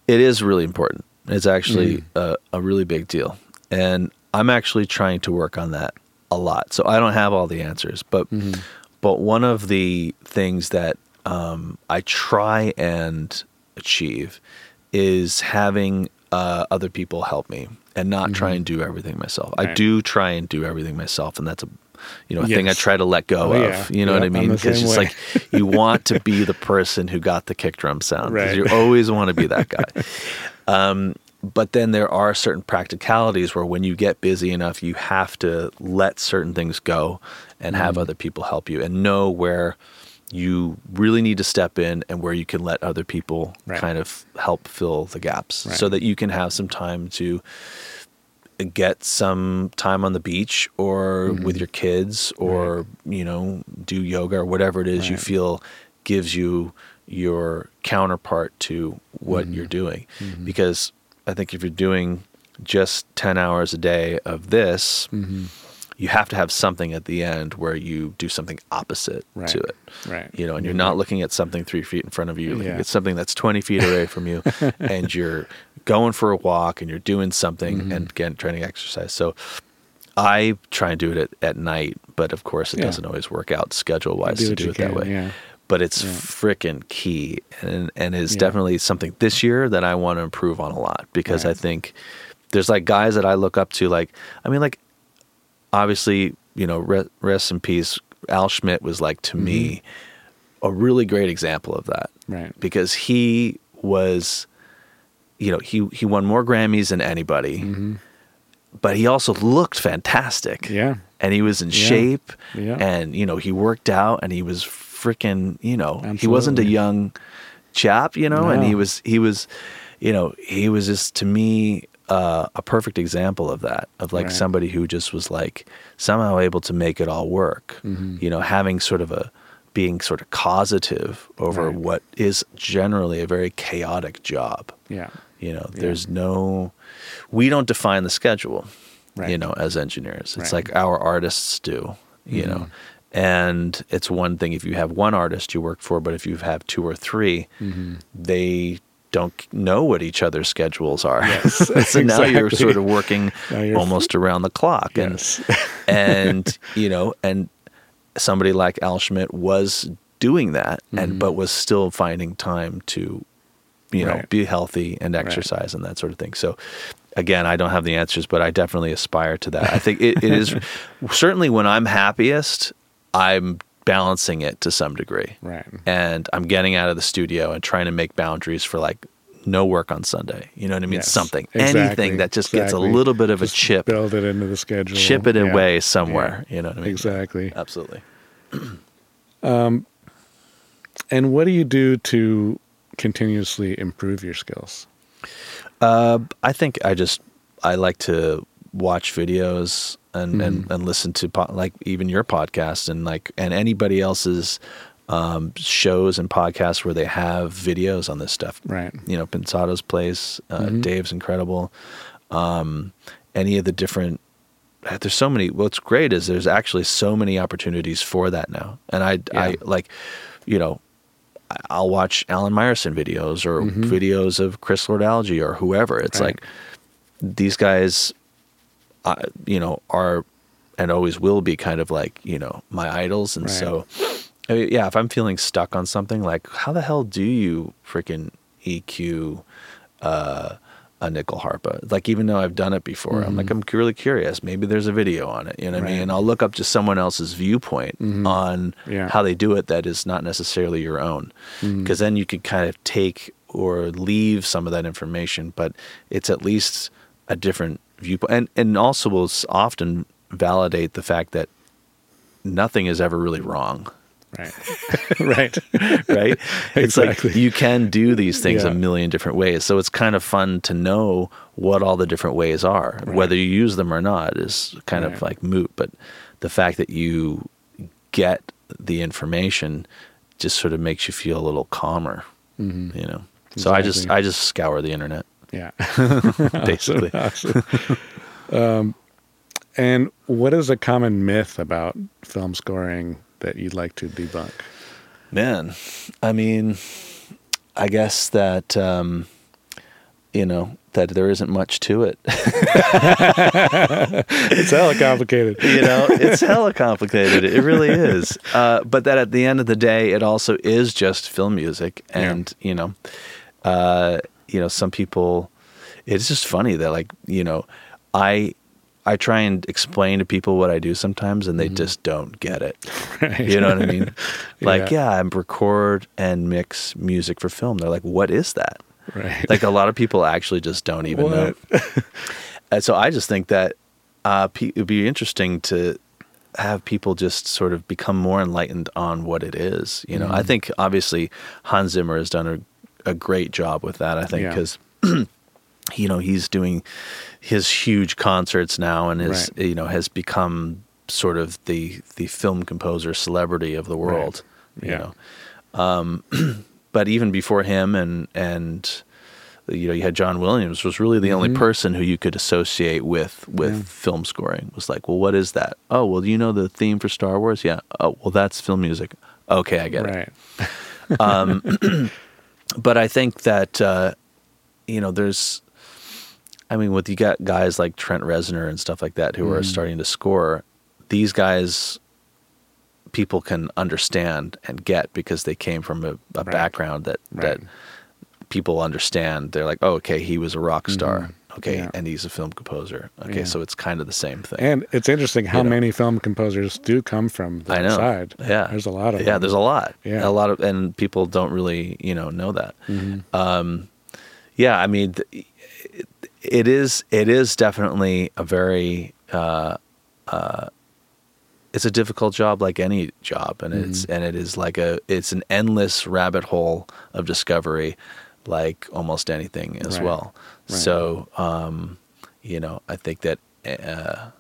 It is really important. It's actually a, a really big deal. And I'm actually trying to work on that a lot. So I don't have all the answers, but but one of the things that um, I try and achieve is having uh, other people help me and not try and do everything myself. I do try and do everything myself, and that's a you know a thing I try to let go Oh, of. yeah. You know what I mean? the It's just like you want to be the person who got the kick drum sound. Right. You always want to be that guy. um, but then there are certain practicalities where when you get busy enough, you have to let certain things go and have Mm. other people help you and know where you really need to step in and where you can let other people Right. kind of help fill the gaps so that you can have some time to get some time on the beach or Mm-hmm. with your kids or you know do yoga or whatever it is you feel gives you your counterpart to what Mm-hmm. you're doing because i think if you're doing just 10 hours a day of this Mm-hmm. You have to have something at the end where you do something opposite Right. to it. Right. You know, and you're not looking at something three feet in front of you. You're looking Yeah. at something that's 20 feet away from you, and you're going for a walk and you're doing something Mm-hmm. and again trying to exercise. So I try and do it at, at night, but of course it Yeah. doesn't always work out schedule wise to do it that way. yeah. But it's Yeah. frickin' key and and is definitely something this year that I want to improve on a lot because Right. I think there's like guys that I look up to like I mean like obviously, you know, re- rest in peace Al Schmidt was like to me a really great example of that Right. because he was you know he he won more grammys than anybody but he also looked fantastic Mm-hmm. Yeah. and he was in Yeah. shape Yeah. and you know he worked out and he was freaking you know he wasn't a young chap you know and he was he was you know he was just to me uh, a perfect example of that of like Right. somebody who just was like somehow able to make it all work Mm-hmm. you know having sort of a being sort of causative over Right. what is generally a very chaotic job Yeah. you know, Yeah. there's no, we don't define the schedule, right. you know, as engineers. It's like our artists do, you know. Mhm. And it's one thing if you have one artist you work for, but if you have two or 3 Mm-hmm. they don't know what each other's schedules are. Yes, so now you're sort of working almost around the clock. Yes. And, and, you know, and somebody like Al Schmidt was doing that and, Mhm. but was still finding time to, you know, Right. be healthy and Right. exercise and that sort of thing. So, again, I don't have the answers, but I definitely aspire to that. I think it, it is certainly when I'm happiest, I'm balancing it to some degree. Right. And I'm getting out of the studio and trying to make boundaries for like no work on Sunday. You know what I mean? Yes, Something, exactly, anything that just gets a little bit of Just a chip, Build it into the schedule. chip it Yeah. away somewhere. You know what I mean? Exactly. Absolutely. um, And what do you do to continuously improve your skills? Uh, I think I just I like to watch videos and Mm-hmm. and, and listen to po- like even your podcast and like and anybody else's um, shows and podcasts where they have videos on this stuff. Right. You know, Pensado's place, uh, Mhm. Dave's incredible. Um, any of the different uh, there's so many what's great is there's actually so many opportunities for that now and i i like you know i'll watch alan meyerson videos or Mhm. videos of Chris Lord-Alge or whoever it's Right. like these guys uh, you know are and always will be kind of like you know my idols and Right. so I mean, yeah if i'm feeling stuck on something like how the hell do you freaking eq uh a nyckelharpa like even though i've done it before i'm Mhm. like i'm really curious maybe there's a video on it you know what i mean and i'll look up just someone else's viewpoint Mhm. on Yeah. how they do it that is not necessarily your own because then you could kind of take or leave some of that information but it's at least a different viewpoint and and also will often validate the fact that nothing is ever really wrong Right. right. right it's like you can do these things Yeah. a million different ways so it's kind of fun to know what all the different ways are Right. whether you use them or not is kind Right. of like moot but the fact that you get the information just sort of makes you feel a little calmer Mhm. you know so i just i just scour the internet Yeah. basically um, and what is a common myth about film scoring that you'd like to debunk? Man, I mean, I guess that um, you know that there isn't much to it. It's hella complicated. you know, it's hella complicated. It really is. Uh, but that at the end of the day, it also is just film music, and you know, uh, you know, some people. It's just funny that like you know, I. I try and explain to people what I do sometimes, and they just don't get it. Right. You know what I mean? Like, Yeah. yeah, I record and mix music for film. They're like, what is that? Right. Like, a lot of people actually just don't even know. And so I just think that uh, pe- it'd be interesting to have people just sort of become more enlightened on what it is. You know, I Mhm. think obviously Hans Zimmer has done a, a great job with that. I think Yeah. because. you know he's doing his huge concerts now and is Right. you know has become sort of the the film composer celebrity of the world you Yeah. know um but even before him and and you know you had John Williams was really the only Mhm. person who you could associate with with Yeah. film scoring. Was like, well, what is that? Oh, well, you know the theme for Star Wars? Yeah. Oh, well, that's film music. Okay, I get it. right. Um, but I think that uh, you know, there's, I mean, with you got guys like Trent Reznor and stuff like that who are Mhm. starting to score. These guys, people can understand and get because they came from a, a Right. background that Right. that people understand. They're like, oh, okay, he was a rock star. Mhm. Okay, Yeah. and he's a film composer. Okay, Yeah. so it's kind of the same thing. And it's interesting how You know. many film composers do come from I that know. side. Yeah, There's a lot of yeah. them. There's a lot. Yeah. a lot of, and people don't really, you know, know that. Mhm. Um, yeah, I mean, th- it, it is it is definitely a very uh, uh, it's a difficult job like any job, and it's and it is like a it's an endless rabbit hole of discovery, like almost anything as Right. well. Right. So, um, you know, I think that uh,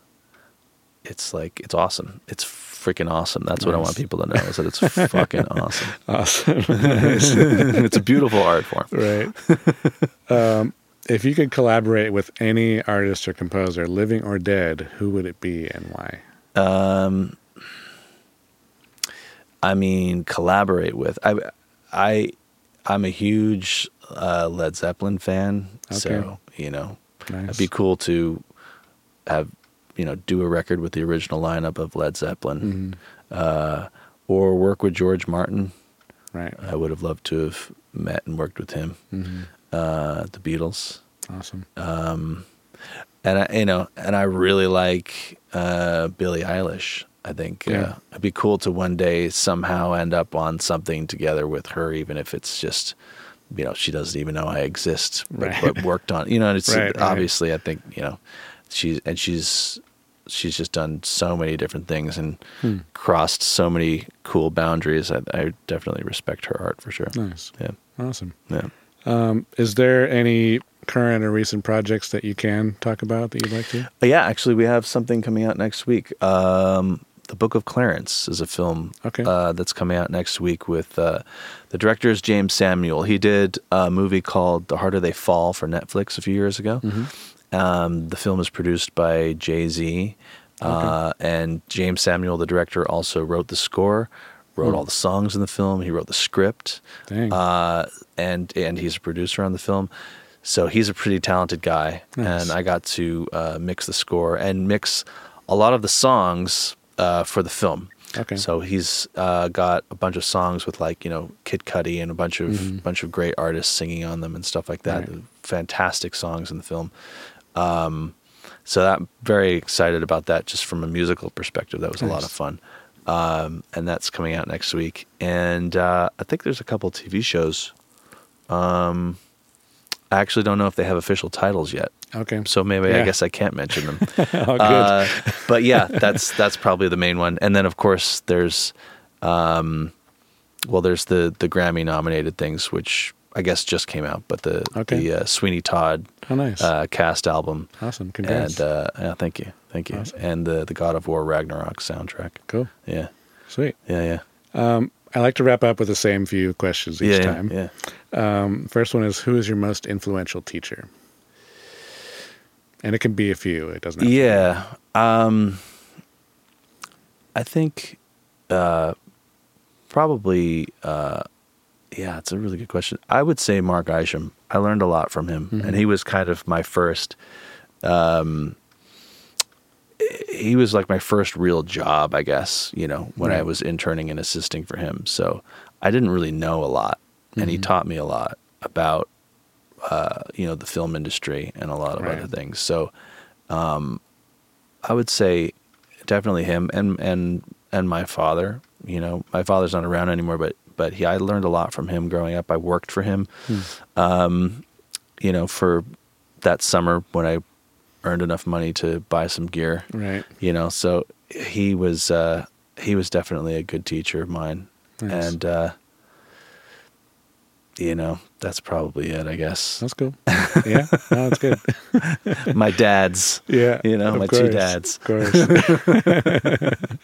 it's like it's awesome. It's freaking awesome. That's what I want people to know is that it's fucking awesome. Awesome. it's a beautiful art form. right. um, if you could collaborate with any artist or composer, living or dead, who would it be and why? Um, I mean, collaborate with. I, I, I'm a huge uh, Led Zeppelin fan, so you know, Nice. it'd be cool to have you know do a record with the original lineup of Led Zeppelin, Mhm. uh, or work with George Martin. Right. I would have loved to have met and worked with him. Mhm. Uh, the Beatles. Awesome. Um, and I, you know, and I really like uh, Billie Eilish. I think Yeah. uh, it'd be cool to one day somehow end up on something together with her, even if it's just, you know, she doesn't even know I exist, but, Right. but worked on. You know, and it's Right, right. obviously I think you know, she's and she's she's just done so many different things and Hmm. crossed so many cool boundaries. I, I definitely respect her art for sure. Nice. Yeah, Awesome. yeah. Um, is there any current or recent projects that you can talk about that you'd like to? Yeah, actually, we have something coming out next week. Um, the Book of Clarence is a film Okay. uh, that's coming out next week with uh, the director is Jeymes Samuel. He did a movie called The Harder They Fall for Netflix a few years ago. Mhm. Um, the film is produced by Jay Z, uh, and Jeymes Samuel, the director, also wrote the score, wrote Hmm. all the songs in the film. He wrote the script uh, and and he's a producer on the film. So he's a pretty talented guy, Nice. and I got to uh, mix the score and mix a lot of the songs uh, for the film. Okay. So he's uh, got a bunch of songs with like you know Kid Cudi and a bunch of Mhm. bunch of great artists singing on them and stuff like that. Right. Fantastic songs in the film. Um, so that very excited about that just from a musical perspective. That was a lot of fun. Um, and that's coming out next week. And uh, I think there's a couple TV shows. Um, I actually don't know if they have official titles yet, okay. so maybe Yeah. I guess I can't mention them. oh, good. Uh, but yeah, that's that's probably the main one. And then of course there's, um, well, there's the the Grammy nominated things, which I guess just came out. But the Okay. the uh, Sweeney Todd oh, nice. uh, cast album, awesome. Congrats. and uh, yeah, thank you, thank you, Awesome. and the the God of War Ragnarok soundtrack. cool. Yeah, Sweet. yeah, yeah. Um, I like to wrap up with the same few questions each yeah, time. Yeah. Um, first one is Who is your most influential teacher? And it can be a few. It doesn't have to be- Yeah. Um, I think uh, probably, uh, yeah, it's a really good question. I would say Mark Isham. I learned a lot from him, Mhm. and he was kind of my first. Um, he was like my first real job, I guess. You know, when I was interning and assisting for him, so I didn't really know a lot, and he Mhm. taught me a lot about, uh, you know, the film industry and a lot of Right. other things. So, um, I would say definitely him and and and my father. You know, my father's not around anymore, but but he I learned a lot from him growing up. I worked for him, Hmm. um, you know, for that summer when I earned enough money to buy some gear. Right. You know, so he was uh, he was definitely a good teacher of mine, Nice. and uh, you know that's probably it. I guess That's cool. yeah. No, that's good. my dad's. Yeah. You know, my two dads. Of course.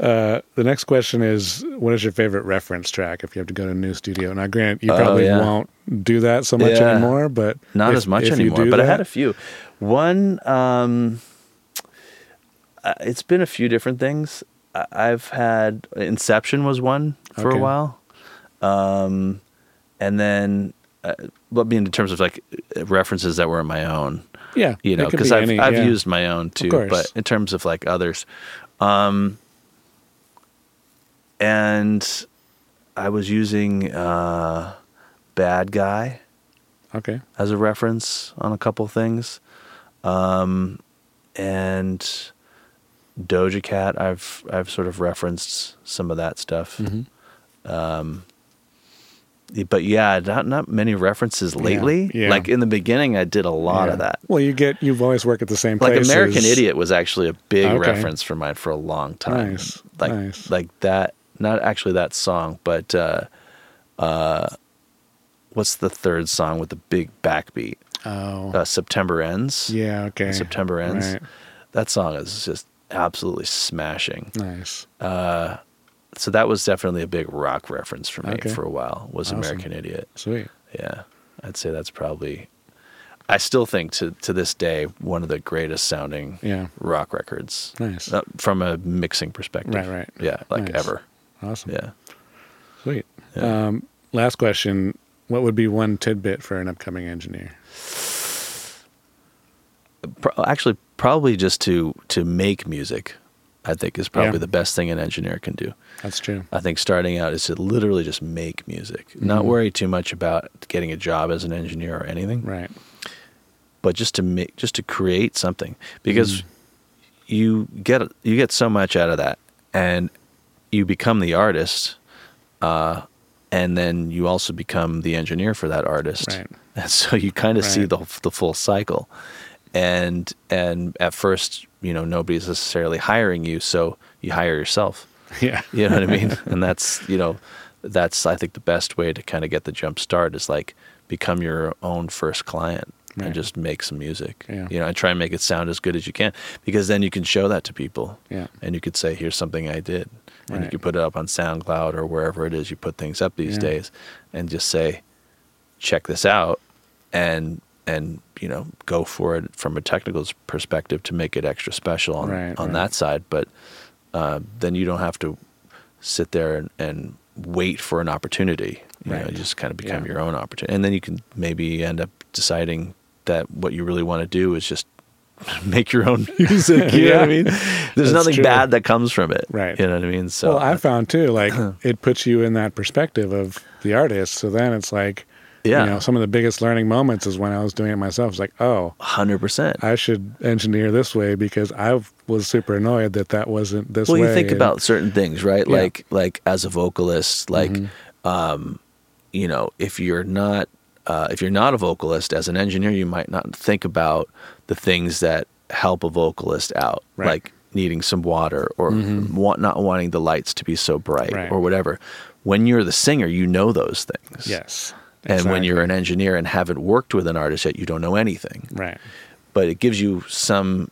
Uh, the next question is, what is your favorite reference track if you have to go to a new studio? Now, Grant, you Oh, probably yeah. won't do that so much Yeah. anymore, but Not if- as much anymore, but I had a few. One, um, uh, it's been a few different things. I've had Inception was one for Okay. a while, um, and then, uh, well, I mean, in terms of like references that were my own, yeah, you know, because be I've any- I've yeah. used my own too. But in terms of like others, um, and I was using uh, "Bad Guy" Okay, as a reference on a couple things, um, and Doja Cat. I've I've sort of referenced some of that stuff. Mhm. Um, but yeah, not not many references lately. yeah. Like in the beginning, I did a lot Yeah. of that. Well, you get you've always worked at the same Like places. American Idiot was actually a big Okay. reference for mine for a long time. Nice, Like nice. like that. Not actually that song, but uh, uh, what's the third song with the big backbeat? Oh, Uh, September ends. yeah. Okay. September ends. Right. That song is just absolutely smashing. Nice. So that was definitely a big rock reference for me Okay. for a while. Was Awesome. American Idiot. Sweet. Yeah, I'd say that's probably. I still think to to this day one of the greatest sounding Yeah. rock records. Nice. Uh, from a mixing perspective. Right, right. Yeah, like Nice. ever. Awesome. Yeah. Sweet. Yeah. Um, last question: What would be one tidbit for an upcoming engineer? Actually, probably just to to make music, I think is probably Yeah. the best thing an engineer can do. That's true. I think starting out is to literally just make music, not Mhm. worry too much about getting a job as an engineer or anything, Right. but just to make, just to create something, because Mm. you get you get so much out of that, and you become the artist, uh, and then you also become the engineer for that artist, Right. and so you kind of see the the full cycle, and and at first, you know, nobody's necessarily hiring you, so you hire yourself. Yeah. You know what I mean? and that's you know, that's I think the best way to kind of get the jump start is like become your own first client Right. and just make some music. Yeah. You know, and try and make it sound as good as you can because then you can show that to people. Yeah. And you could say, "Here's something I did," and you Right. could put it up on SoundCloud or wherever it is you put things up these Yeah. days, and just say, "Check this out," and and you know go for it from a technical perspective to make it extra special on Right, on right. that side. But uh, then you don't have to sit there and, and wait for an opportunity. You know, you just kind of become Yeah. your own opportunity, and then you can maybe end up deciding that what you really want to do is just make your own music. You know what I mean? There's That's nothing true. bad that comes from it. Right. You know what I mean? So well, I found too, like it puts you in that perspective of the artist. So then it's like, Yeah. you know, some of the biggest learning moments is when I was doing it myself. It's like, oh, hundred percent. I should engineer this way because I was super annoyed that that wasn't this well way. Well, you think and- about certain things right Yeah. like like as a vocalist like um you know if you're not uh, if you're not a vocalist as an engineer you might not think about the things that help a vocalist out Right. Mm-hmm. like needing some water or want, not wanting the lights to be so bright Right. or whatever when you're the singer you know those things yes. and when you're an engineer and haven't worked with an artist yet you don't know anything right, but it gives you some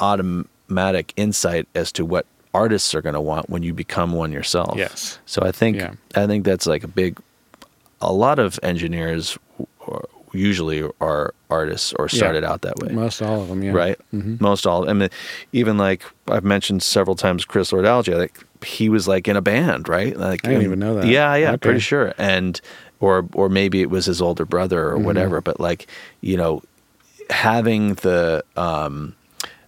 automatic insight as to what artists are going to want when you become one yourself. Yes. So I think Yeah. I think that's like a big. A lot of engineers usually are artists or Yeah. started out that way, most all of them, yeah, right? Mhm. Most all. I mean, even like I've mentioned several times, Chris Lord-Alge, like he was like in a band, right? Like I didn't even know that. Yeah, yeah, Okay. pretty sure. And or or maybe it was his older brother or Mm-hmm. whatever. But like you know, having the um,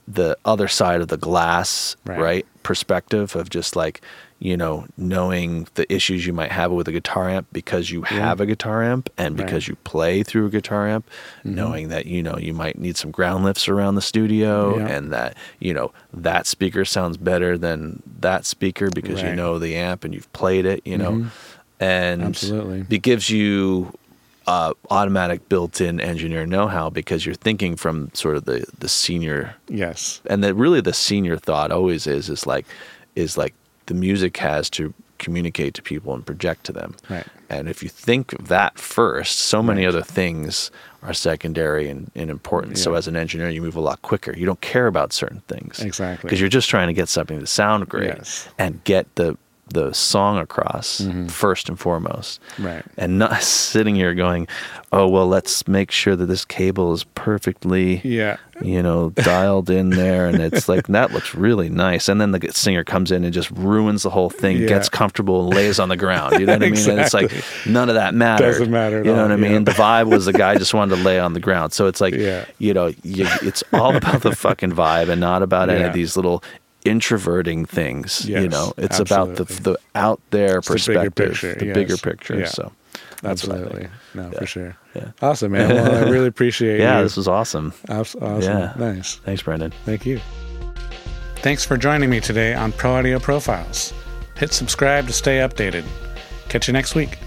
the other side of the glass, Right. right. Perspective of just like, you know, knowing the issues you might have with a guitar amp because you have a guitar amp and because Right. Mm-hmm. you play through a guitar amp, knowing that, you know, you might need some ground lifts around the studio Yeah. and that, you know, that speaker sounds better than that speaker because you know the amp and you've played it, you know. Mhm. And Absolutely. it gives you uh, automatic built-in engineer know-how because you're thinking from sort of the the senior Yes, and that really the senior thought always is is like is like the music has to communicate to people and project to them. Right. And if you think of that first, so many other things are secondary and, and important. So as an engineer, you move a lot quicker. You don't care about certain things. Exactly. Because you're just trying to get something to sound great Yes. and get the the song across first and foremost. Mm-hmm. Right. And not sitting here going, "Oh, well, let's make sure that this cable is perfectly Yeah. you know, dialed in there, and it's like that looks really nice. And then the singer comes in and just ruins the whole thing, Yeah. gets comfortable, and lays on the ground. You know what I mean? And it's like none of that matters. Doesn't matter at You know all, what I mean? yeah. The vibe was the guy just wanted to lay on the ground. So it's like, Yeah. you know, you, it's all about the fucking vibe and not about any of these little introverting things. you know, it's about the the out there It's the bigger perspective, picture, the yes. bigger picture. Yeah. So that's Absolutely. No, Yeah. for sure. Yeah. Awesome, man. Well, I really appreciate you. Yeah, you. this was awesome. Abs- awesome. Yeah. Nice. Thanks, Brendan. Thank you. Thanks for joining me today on Pro Audio Profiles. Hit subscribe to stay updated. Catch you next week.